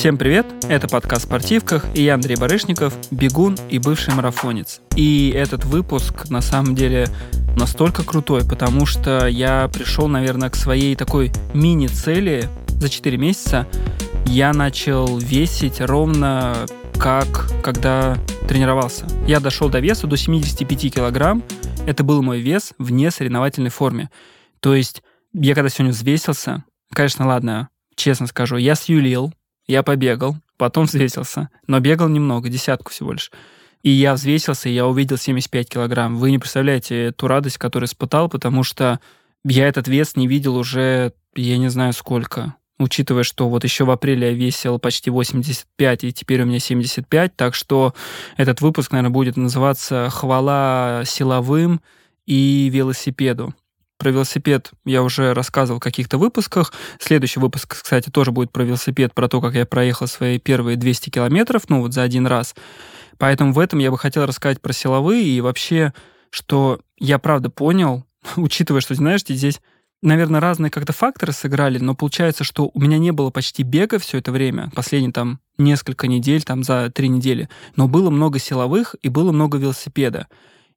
Всем привет! Это подкаст «Спортивках» и я Андрей Барышников, бегун и бывший марафонец. И этот выпуск на самом деле настолько крутой, потому что я пришел, наверное, к своей такой мини-цели за 4 месяца. Я начал весить ровно как когда тренировался. Я дошел до веса до 75 килограмм. Это был мой вес в несоревновательной форме. То есть я когда сегодня взвесился, конечно, ладно, честно скажу, я сюлил, я побегал, потом взвесился, но бегал немного, десятку всего лишь. И я взвесился, и я увидел 75 килограмм. Вы не представляете ту радость, которую испытал, потому что я этот вес не видел уже, я не знаю сколько. Учитывая, что вот еще в апреле я весил почти 85, и теперь у меня 75, так что этот выпуск, наверное, будет называться «Хвала силовым и велосипеду». Про велосипед я уже рассказывал в каких-то выпусках. Следующий выпуск, кстати, тоже будет про велосипед, про то, как я проехал свои первые 200 километров, ну вот за один раз. Поэтому в этом я бы хотел рассказать про силовые и вообще, что я правда понял, учитывая, что, знаешь, здесь наверное, разные как-то факторы сыграли, но получается, что у меня не было почти бега все это время, последние там несколько недель, там за три недели, но было много силовых и было много велосипеда.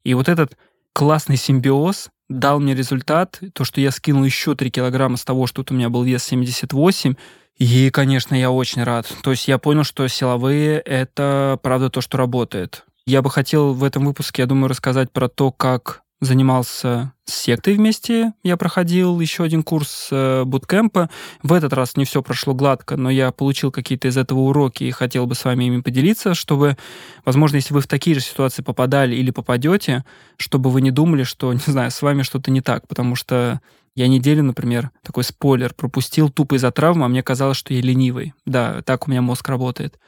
И вот этот классный симбиоз дал мне результат, то, что я скинул еще 3 килограмма с того, что у меня был вес 78, и, конечно, я очень рад. То есть я понял, что силовые — это, правда, то, что работает. Я бы хотел в этом выпуске, я думаю, рассказать про то, как занимался сектой вместе. Я проходил еще один курс э, буткемпа. В этот раз не все прошло гладко, но я получил какие-то из этого уроки и хотел бы с вами ими поделиться, чтобы, возможно, если вы в такие же ситуации попадали или попадете, чтобы вы не думали, что, не знаю, с вами что-то не так, потому что я неделю, например, такой спойлер, пропустил тупо из-за травмы, а мне казалось, что я ленивый. Да, так у меня мозг работает.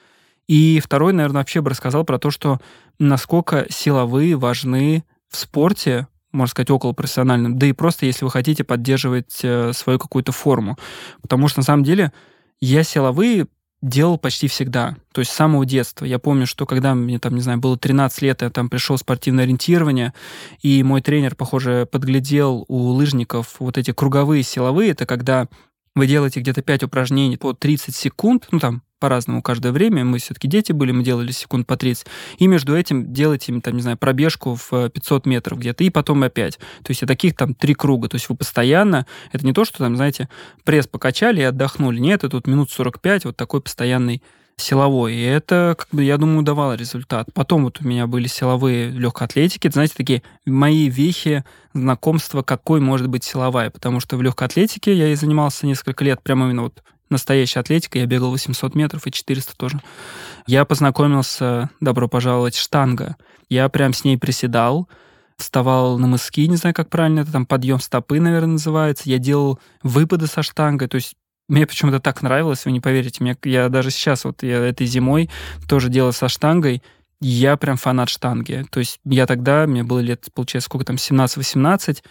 И второй, наверное, вообще бы рассказал про то, что насколько силовые важны в спорте, можно сказать, около профессиональном, да и просто если вы хотите поддерживать э, свою какую-то форму. Потому что на самом деле я силовые делал почти всегда. То есть с самого детства. Я помню, что когда мне там, не знаю, было 13 лет, я там пришел в спортивное ориентирование, и мой тренер, похоже, подглядел у лыжников вот эти круговые силовые. Это когда вы делаете где-то 5 упражнений по 30 секунд, ну там по-разному каждое время. Мы все-таки дети были, мы делали секунд по 30. И между этим делаете, там, не знаю, пробежку в 500 метров где-то, и потом опять. То есть и таких там три круга. То есть вы постоянно, это не то, что там, знаете, пресс покачали и отдохнули. Нет, это тут минут 45, вот такой постоянный силовой. И это, как бы, я думаю, давало результат. Потом вот у меня были силовые легкой атлетики. Это, знаете, такие мои вехи знакомства, какой может быть силовая. Потому что в легкой атлетике я и занимался несколько лет, прямо именно вот настоящая атлетика. Я бегал 800 метров и 400 тоже. Я познакомился, добро пожаловать, штанга. Я прям с ней приседал, вставал на мыски, не знаю, как правильно это, там подъем стопы, наверное, называется. Я делал выпады со штангой, то есть мне почему-то так нравилось, вы не поверите. Мне, я даже сейчас, вот я этой зимой тоже делал со штангой. Я прям фанат штанги. То есть я тогда, мне было лет, получается, сколько там, 17-18,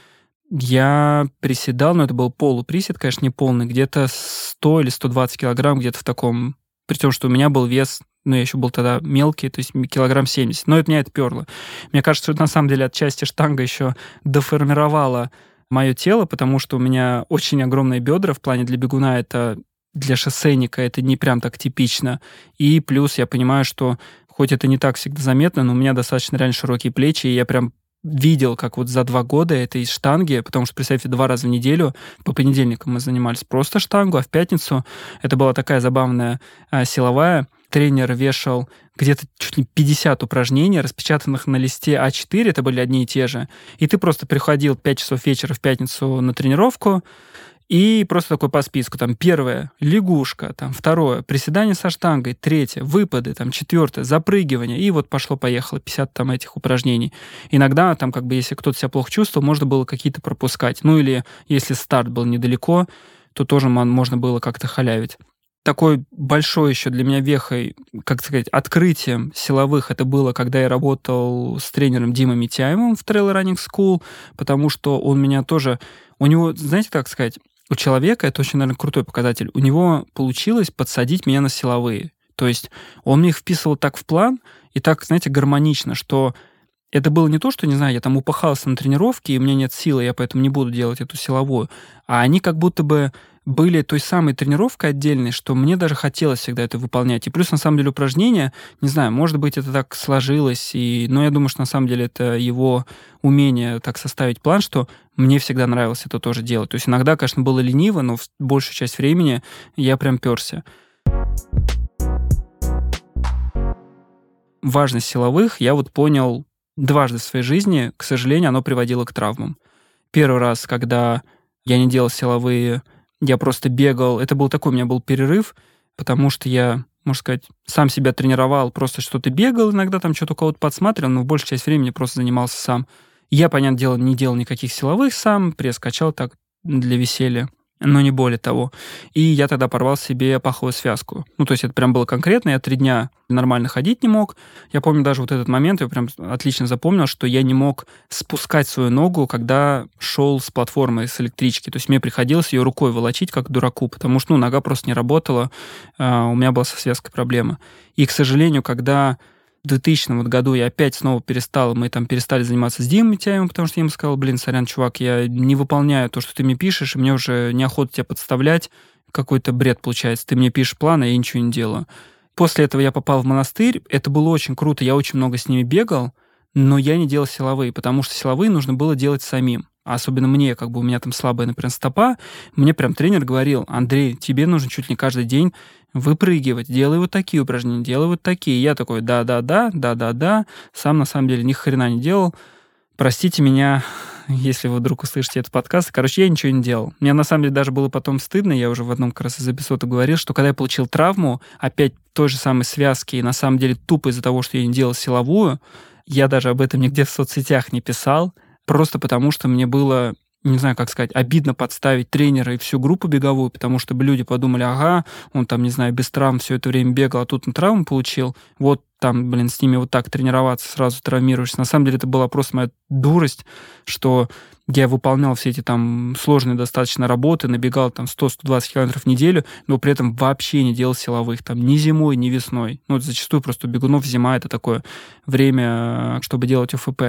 я приседал, но это был полуприсед, конечно, не полный, где-то 100 или 120 килограмм, где-то в таком... При том, что у меня был вес, ну, я еще был тогда мелкий, то есть килограмм 70. Но это меня это перло. Мне кажется, что на самом деле отчасти штанга еще доформировала мое тело, потому что у меня очень огромные бедра в плане для бегуна это для шоссейника это не прям так типично. И плюс я понимаю, что хоть это не так всегда заметно, но у меня достаточно реально широкие плечи, и я прям видел, как вот за два года это из штанги, потому что, представьте, два раза в неделю, по понедельникам мы занимались просто штангу, а в пятницу это была такая забавная а, силовая, тренер вешал где-то чуть ли 50 упражнений, распечатанных на листе А4, это были одни и те же, и ты просто приходил 5 часов вечера в пятницу на тренировку, и просто такой по списку. Там первое — лягушка, там второе — приседание со штангой, третье — выпады, там четвертое — запрыгивание. И вот пошло-поехало 50 там этих упражнений. Иногда там как бы если кто-то себя плохо чувствовал, можно было какие-то пропускать. Ну или если старт был недалеко, то тоже можно было как-то халявить такой большой еще для меня вехой, как сказать, открытием силовых это было, когда я работал с тренером Димой Митяевым в Trail Running School, потому что он меня тоже... У него, знаете, как сказать, у человека, это очень, наверное, крутой показатель, у него получилось подсадить меня на силовые. То есть он мне их вписывал так в план и так, знаете, гармонично, что это было не то, что, не знаю, я там упахался на тренировке, и у меня нет силы, я поэтому не буду делать эту силовую, а они как будто бы были той самой тренировкой отдельной, что мне даже хотелось всегда это выполнять. И плюс, на самом деле, упражнения, не знаю, может быть, это так сложилось, и... но я думаю, что на самом деле это его умение так составить план, что мне всегда нравилось это тоже делать. То есть иногда, конечно, было лениво, но в большую часть времени я прям перся. Важность силовых я вот понял дважды в своей жизни, к сожалению, оно приводило к травмам. Первый раз, когда я не делал силовые, я просто бегал. Это был такой у меня был перерыв, потому что я, можно сказать, сам себя тренировал, просто что-то бегал, иногда там что-то у кого-то подсматривал, но в часть времени просто занимался сам. Я, понятное дело, не делал никаких силовых сам, пресс качал так для веселья но не более того. И я тогда порвал себе паховую связку. Ну, то есть это прям было конкретно, я три дня нормально ходить не мог. Я помню даже вот этот момент, я прям отлично запомнил, что я не мог спускать свою ногу, когда шел с платформы, с электрички. То есть мне приходилось ее рукой волочить, как дураку, потому что, ну, нога просто не работала, а, у меня была со связкой проблема. И, к сожалению, когда в 2000 году я опять снова перестал, мы там перестали заниматься с Димой Митяевым, потому что я ему сказал, блин, сорян, чувак, я не выполняю то, что ты мне пишешь, и мне уже неохота тебя подставлять, какой-то бред получается. Ты мне пишешь план, а я ничего не делаю. После этого я попал в монастырь, это было очень круто, я очень много с ними бегал, но я не делал силовые, потому что силовые нужно было делать самим. А особенно мне, как бы у меня там слабая, например, стопа, мне прям тренер говорил, Андрей, тебе нужно чуть не каждый день выпрыгивать, делай вот такие упражнения, делай вот такие. Я такой, да-да-да, да-да-да, сам на самом деле ни хрена не делал. Простите меня, если вы вдруг услышите этот подкаст. Короче, я ничего не делал. Мне на самом деле даже было потом стыдно, я уже в одном как раз из эпизодов говорил, что когда я получил травму, опять той же самой связки, и на самом деле тупо из-за того, что я не делал силовую, я даже об этом нигде в соцсетях не писал, просто потому что мне было не знаю, как сказать, обидно подставить тренера и всю группу беговую, потому что бы люди подумали, ага, он там, не знаю, без травм все это время бегал, а тут он травму получил, вот там, блин, с ними вот так тренироваться, сразу травмируешься. На самом деле это была просто моя дурость, что я выполнял все эти там сложные достаточно работы, набегал там 100-120 километров в неделю, но при этом вообще не делал силовых, там ни зимой, ни весной. Ну, зачастую просто бегунов зима — это такое время, чтобы делать ОФП.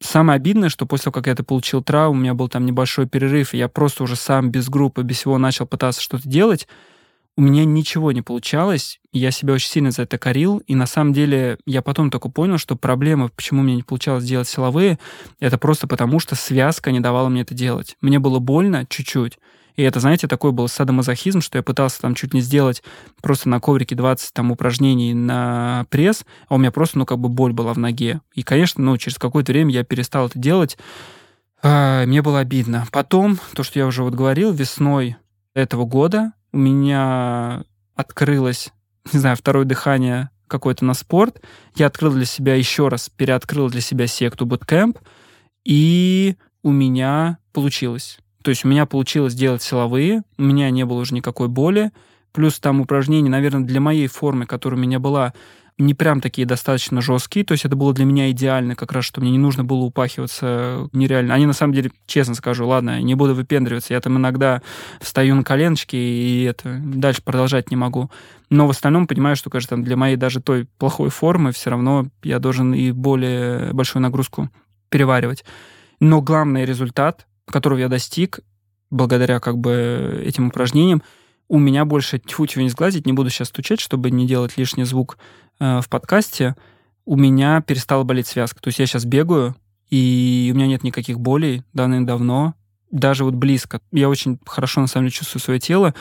Самое обидное, что после того, как я это получил травму, у меня был там небольшой перерыв, и я просто уже сам без группы, без всего начал пытаться что-то делать, у меня ничего не получалось, и я себя очень сильно за это корил, и на самом деле я потом только понял, что проблема, почему мне не получалось делать силовые, это просто потому, что связка не давала мне это делать. Мне было больно чуть-чуть, и это, знаете, такой был садомазохизм, что я пытался там чуть не сделать просто на коврике 20 там упражнений на пресс, а у меня просто, ну, как бы боль была в ноге. И, конечно, ну, через какое-то время я перестал это делать. А, мне было обидно. Потом, то, что я уже вот говорил, весной этого года у меня открылось, не знаю, второе дыхание какое-то на спорт. Я открыл для себя еще раз, переоткрыл для себя секту Bootcamp, и у меня получилось. То есть у меня получилось делать силовые, у меня не было уже никакой боли, плюс там упражнения, наверное, для моей формы, которая у меня была, не прям такие достаточно жесткие, то есть это было для меня идеально как раз, что мне не нужно было упахиваться нереально. Они на самом деле, честно скажу, ладно, не буду выпендриваться, я там иногда встаю на коленочки и это дальше продолжать не могу. Но в остальном понимаю, что, конечно, там для моей даже той плохой формы все равно я должен и более большую нагрузку переваривать. Но главный результат которого я достиг благодаря как бы этим упражнениям, у меня больше тьфу тьфу не сглазить, не буду сейчас стучать, чтобы не делать лишний звук э, в подкасте, у меня перестала болеть связка. То есть я сейчас бегаю, и у меня нет никаких болей давным-давно, даже вот близко. Я очень хорошо, на самом деле, чувствую свое тело,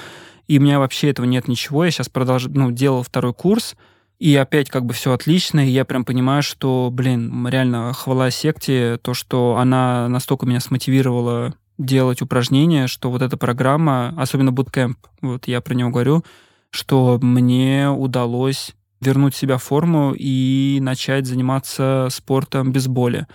и у меня вообще этого нет ничего. Я сейчас продолжаю, ну, делал второй курс, и опять как бы все отлично, и я прям понимаю, что, блин, реально хвала секте, то, что она настолько меня смотивировала делать упражнения, что вот эта программа, особенно Bootcamp, вот я про него говорю, что мне удалось вернуть себя форму и начать заниматься спортом без боли.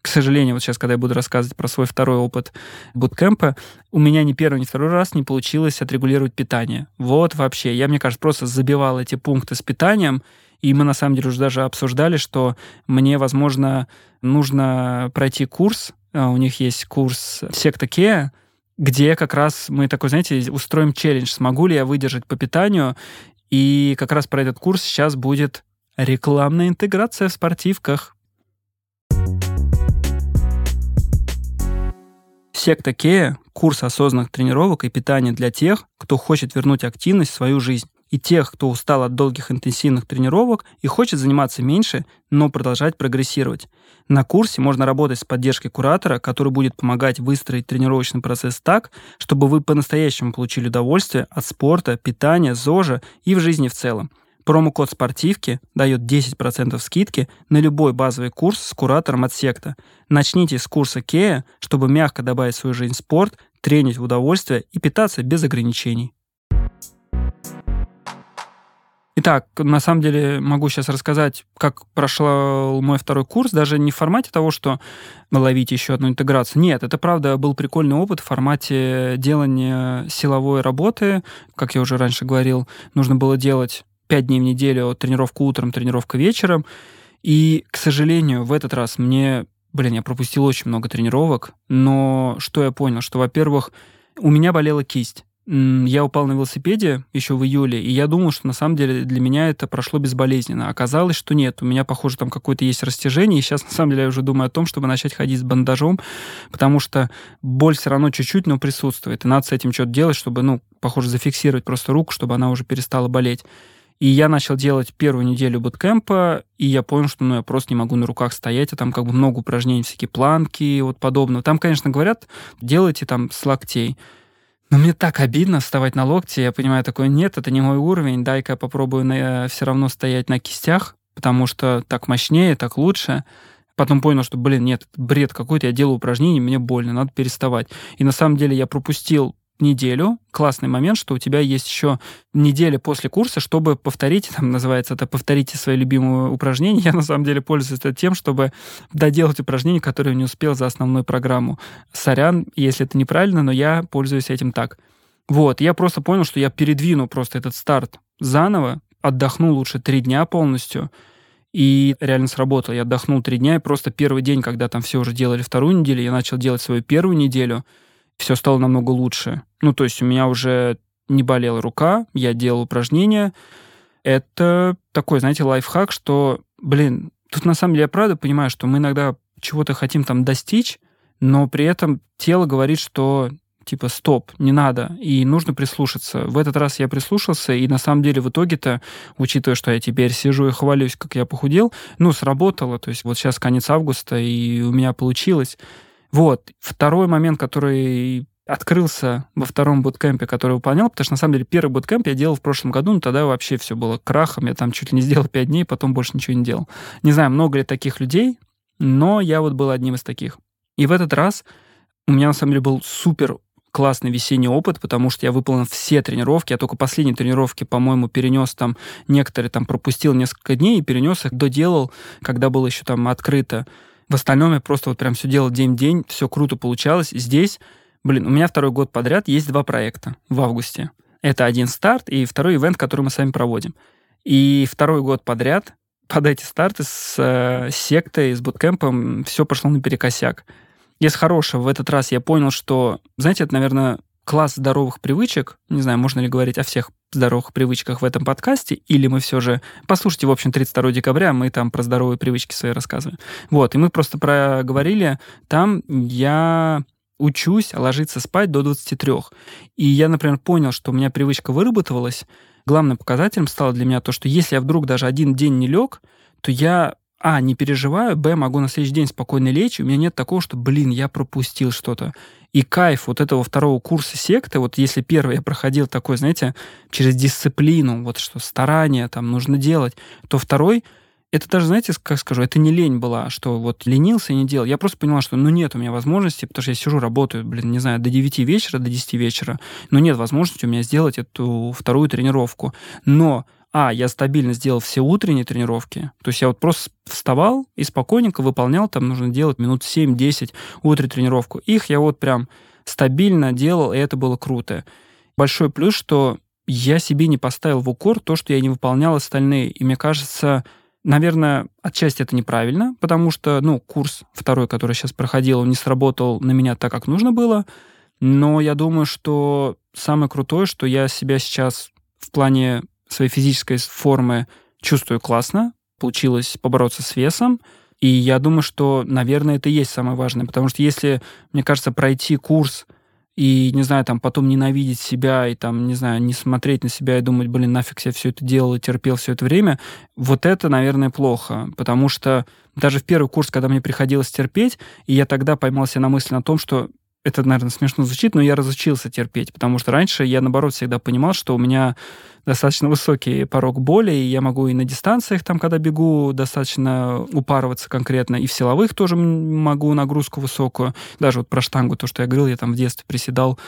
К сожалению, вот сейчас, когда я буду рассказывать про свой второй опыт буткемпа, у меня ни первый, ни второй раз не получилось отрегулировать питание. Вот вообще. Я, мне кажется, просто забивал эти пункты с питанием, и мы, на самом деле, уже даже обсуждали, что мне, возможно, нужно пройти курс. А, у них есть курс секта Кеа, где как раз мы такой, знаете, устроим челлендж, смогу ли я выдержать по питанию. И как раз про этот курс сейчас будет рекламная интеграция в спортивках. Секта Кея — курс осознанных тренировок и питания для тех, кто хочет вернуть активность в свою жизнь и тех, кто устал от долгих интенсивных тренировок и хочет заниматься меньше, но продолжать прогрессировать. На курсе можно работать с поддержкой куратора, который будет помогать выстроить тренировочный процесс так, чтобы вы по-настоящему получили удовольствие от спорта, питания, ЗОЖа и в жизни в целом. Промокод «Спортивки» дает 10% скидки на любой базовый курс с куратором от секта. Начните с курса Кея, чтобы мягко добавить в свою жизнь спорт, тренить в удовольствие и питаться без ограничений. Итак, на самом деле могу сейчас рассказать, как прошел мой второй курс, даже не в формате того, что ловить еще одну интеграцию. Нет, это правда был прикольный опыт в формате делания силовой работы. Как я уже раньше говорил, нужно было делать 5 дней в неделю, тренировку утром, тренировка вечером. И, к сожалению, в этот раз мне, блин, я пропустил очень много тренировок, но что я понял, что, во-первых, у меня болела кисть я упал на велосипеде еще в июле, и я думал, что на самом деле для меня это прошло безболезненно. Оказалось, что нет. У меня, похоже, там какое-то есть растяжение, и сейчас на самом деле я уже думаю о том, чтобы начать ходить с бандажом, потому что боль все равно чуть-чуть, но присутствует. И надо с этим что-то делать, чтобы, ну, похоже, зафиксировать просто руку, чтобы она уже перестала болеть. И я начал делать первую неделю буткемпа, и я понял, что ну, я просто не могу на руках стоять, а там как бы много упражнений, всякие планки и вот подобного. Там, конечно, говорят, делайте там с локтей. Но мне так обидно вставать на локти. Я понимаю, такой, нет, это не мой уровень. Дай-ка я попробую на, все равно стоять на кистях, потому что так мощнее, так лучше. Потом понял, что, блин, нет, бред какой-то, я делаю упражнения, мне больно, надо переставать. И на самом деле я пропустил неделю. Классный момент, что у тебя есть еще неделя после курса, чтобы повторить, там называется это «повторите свои любимые упражнения». Я на самом деле пользуюсь это тем, чтобы доделать упражнения, которые не успел за основную программу. Сорян, если это неправильно, но я пользуюсь этим так. Вот, я просто понял, что я передвину просто этот старт заново, отдохну лучше три дня полностью, и реально сработало. Я отдохнул три дня, и просто первый день, когда там все уже делали вторую неделю, я начал делать свою первую неделю — все стало намного лучше. Ну, то есть у меня уже не болела рука, я делал упражнения. Это такой, знаете, лайфхак, что, блин, тут на самом деле я правда понимаю, что мы иногда чего-то хотим там достичь, но при этом тело говорит, что типа стоп, не надо, и нужно прислушаться. В этот раз я прислушался, и на самом деле в итоге-то, учитывая, что я теперь сижу и хвалюсь, как я похудел, ну, сработало. То есть вот сейчас конец августа, и у меня получилось. Вот. Второй момент, который открылся во втором буткемпе, который выполнял, потому что, на самом деле, первый буткемп я делал в прошлом году, но тогда вообще все было крахом, я там чуть ли не сделал 5 дней, потом больше ничего не делал. Не знаю, много ли таких людей, но я вот был одним из таких. И в этот раз у меня, на самом деле, был супер классный весенний опыт, потому что я выполнил все тренировки, я только последние тренировки, по-моему, перенес там, некоторые там пропустил несколько дней и перенес их, доделал, когда было еще там открыто. В остальном я просто вот прям все делал день-день, все круто получалось. Здесь, блин, у меня второй год подряд есть два проекта в августе. Это один старт и второй ивент, который мы сами проводим. И второй год подряд под эти старты с э, сектой, с буткемпом все пошло наперекосяк. Из хорошего в этот раз я понял, что, знаете, это, наверное, класс здоровых привычек. Не знаю, можно ли говорить о всех здоровых привычках в этом подкасте, или мы все же... Послушайте, в общем, 32 декабря мы там про здоровые привычки свои рассказываем. Вот, и мы просто проговорили, там я учусь ложиться спать до 23. И я, например, понял, что у меня привычка выработалась. Главным показателем стало для меня то, что если я вдруг даже один день не лег, то я а, не переживаю, б, могу на следующий день спокойно лечь, у меня нет такого, что, блин, я пропустил что-то. И кайф вот этого второго курса секты, вот если первый я проходил такой, знаете, через дисциплину, вот что старание там нужно делать, то второй, это даже, знаете, как скажу, это не лень была, что вот ленился и не делал. Я просто поняла, что ну нет у меня возможности, потому что я сижу, работаю, блин, не знаю, до 9 вечера, до 10 вечера, но нет возможности у меня сделать эту вторую тренировку. Но а, я стабильно сделал все утренние тренировки, то есть я вот просто вставал и спокойненько выполнял, там нужно делать минут 7-10 утреннюю тренировку. Их я вот прям стабильно делал, и это было круто. Большой плюс, что я себе не поставил в укор то, что я не выполнял остальные. И мне кажется, наверное, отчасти это неправильно, потому что, ну, курс второй, который сейчас проходил, он не сработал на меня так, как нужно было. Но я думаю, что самое крутое, что я себя сейчас в плане своей физической формы чувствую классно, получилось побороться с весом, и я думаю, что, наверное, это и есть самое важное, потому что если, мне кажется, пройти курс и, не знаю, там потом ненавидеть себя и там, не знаю, не смотреть на себя и думать, блин, нафиг я все это делал и терпел все это время, вот это, наверное, плохо, потому что даже в первый курс, когда мне приходилось терпеть, и я тогда поймался на мысли на том, что это, наверное, смешно звучит, но я разучился терпеть, потому что раньше я, наоборот, всегда понимал, что у меня достаточно высокий порог боли, и я могу и на дистанциях, там, когда бегу, достаточно упарываться конкретно, и в силовых тоже могу нагрузку высокую. Даже вот про штангу, то, что я говорил, я там в детстве приседал,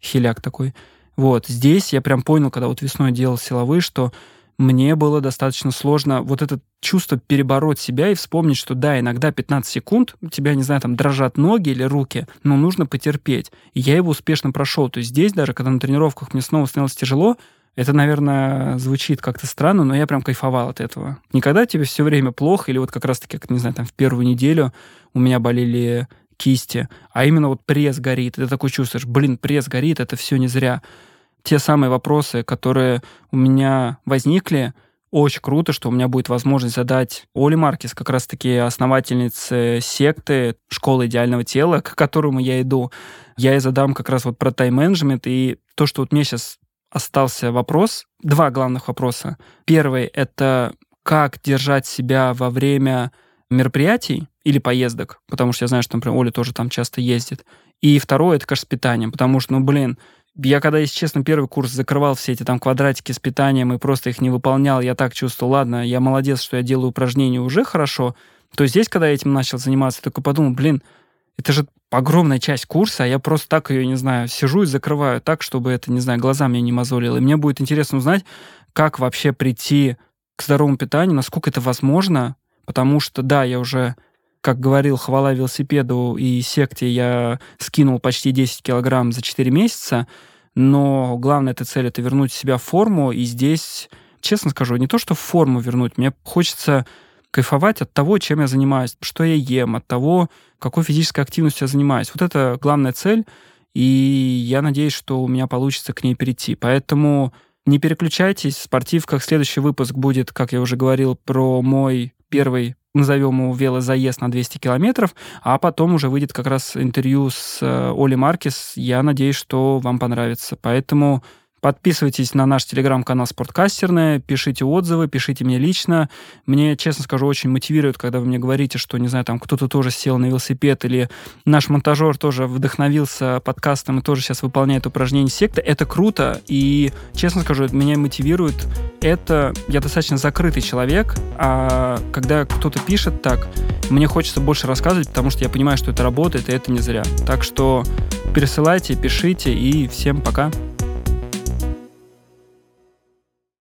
хиляк такой. Вот, здесь я прям понял, когда вот весной делал силовые, что мне было достаточно сложно вот это чувство перебороть себя и вспомнить, что да, иногда 15 секунд, у тебя, не знаю, там дрожат ноги или руки, но нужно потерпеть. И я его успешно прошел. То есть здесь даже, когда на тренировках мне снова становилось тяжело, это, наверное, звучит как-то странно, но я прям кайфовал от этого. Никогда тебе все время плохо, или вот как раз-таки, как, не знаю, там в первую неделю у меня болели кисти, а именно вот пресс горит. И ты такой чувствуешь, блин, пресс горит, это все не зря те самые вопросы, которые у меня возникли, очень круто, что у меня будет возможность задать Оли Маркис, как раз-таки основательнице секты «Школы идеального тела», к которому я иду. Я ей задам как раз вот про тайм-менеджмент и то, что вот мне сейчас остался вопрос, два главных вопроса. Первый — это как держать себя во время мероприятий или поездок, потому что я знаю, что, например, Оля тоже там часто ездит. И второе — это, конечно, с питанием, потому что, ну, блин, я когда, если честно, первый курс закрывал все эти там квадратики с питанием и просто их не выполнял, я так чувствовал, ладно, я молодец, что я делаю упражнения уже хорошо, то здесь, когда я этим начал заниматься, только подумал, блин, это же огромная часть курса, а я просто так ее, не знаю, сижу и закрываю так, чтобы это, не знаю, глаза мне не мозолило. И мне будет интересно узнать, как вообще прийти к здоровому питанию, насколько это возможно, потому что, да, я уже как говорил, хвала велосипеду и секте, я скинул почти 10 килограмм за 4 месяца, но главная эта цель — это вернуть себя в форму, и здесь, честно скажу, не то, что в форму вернуть, мне хочется кайфовать от того, чем я занимаюсь, что я ем, от того, какой физической активностью я занимаюсь. Вот это главная цель, и я надеюсь, что у меня получится к ней перейти. Поэтому не переключайтесь, в спортивках следующий выпуск будет, как я уже говорил, про мой первый назовем его велозаезд на 200 километров, а потом уже выйдет как раз интервью с э, Оли Маркес. Я надеюсь, что вам понравится. Поэтому Подписывайтесь на наш телеграм-канал «Спорткастерная», пишите отзывы, пишите мне лично. Мне, честно скажу, очень мотивирует, когда вы мне говорите, что, не знаю, там кто-то тоже сел на велосипед, или наш монтажер тоже вдохновился подкастом и тоже сейчас выполняет упражнение секты. Это круто, и, честно скажу, меня мотивирует это... Я достаточно закрытый человек, а когда кто-то пишет так, мне хочется больше рассказывать, потому что я понимаю, что это работает, и это не зря. Так что пересылайте, пишите, и всем пока.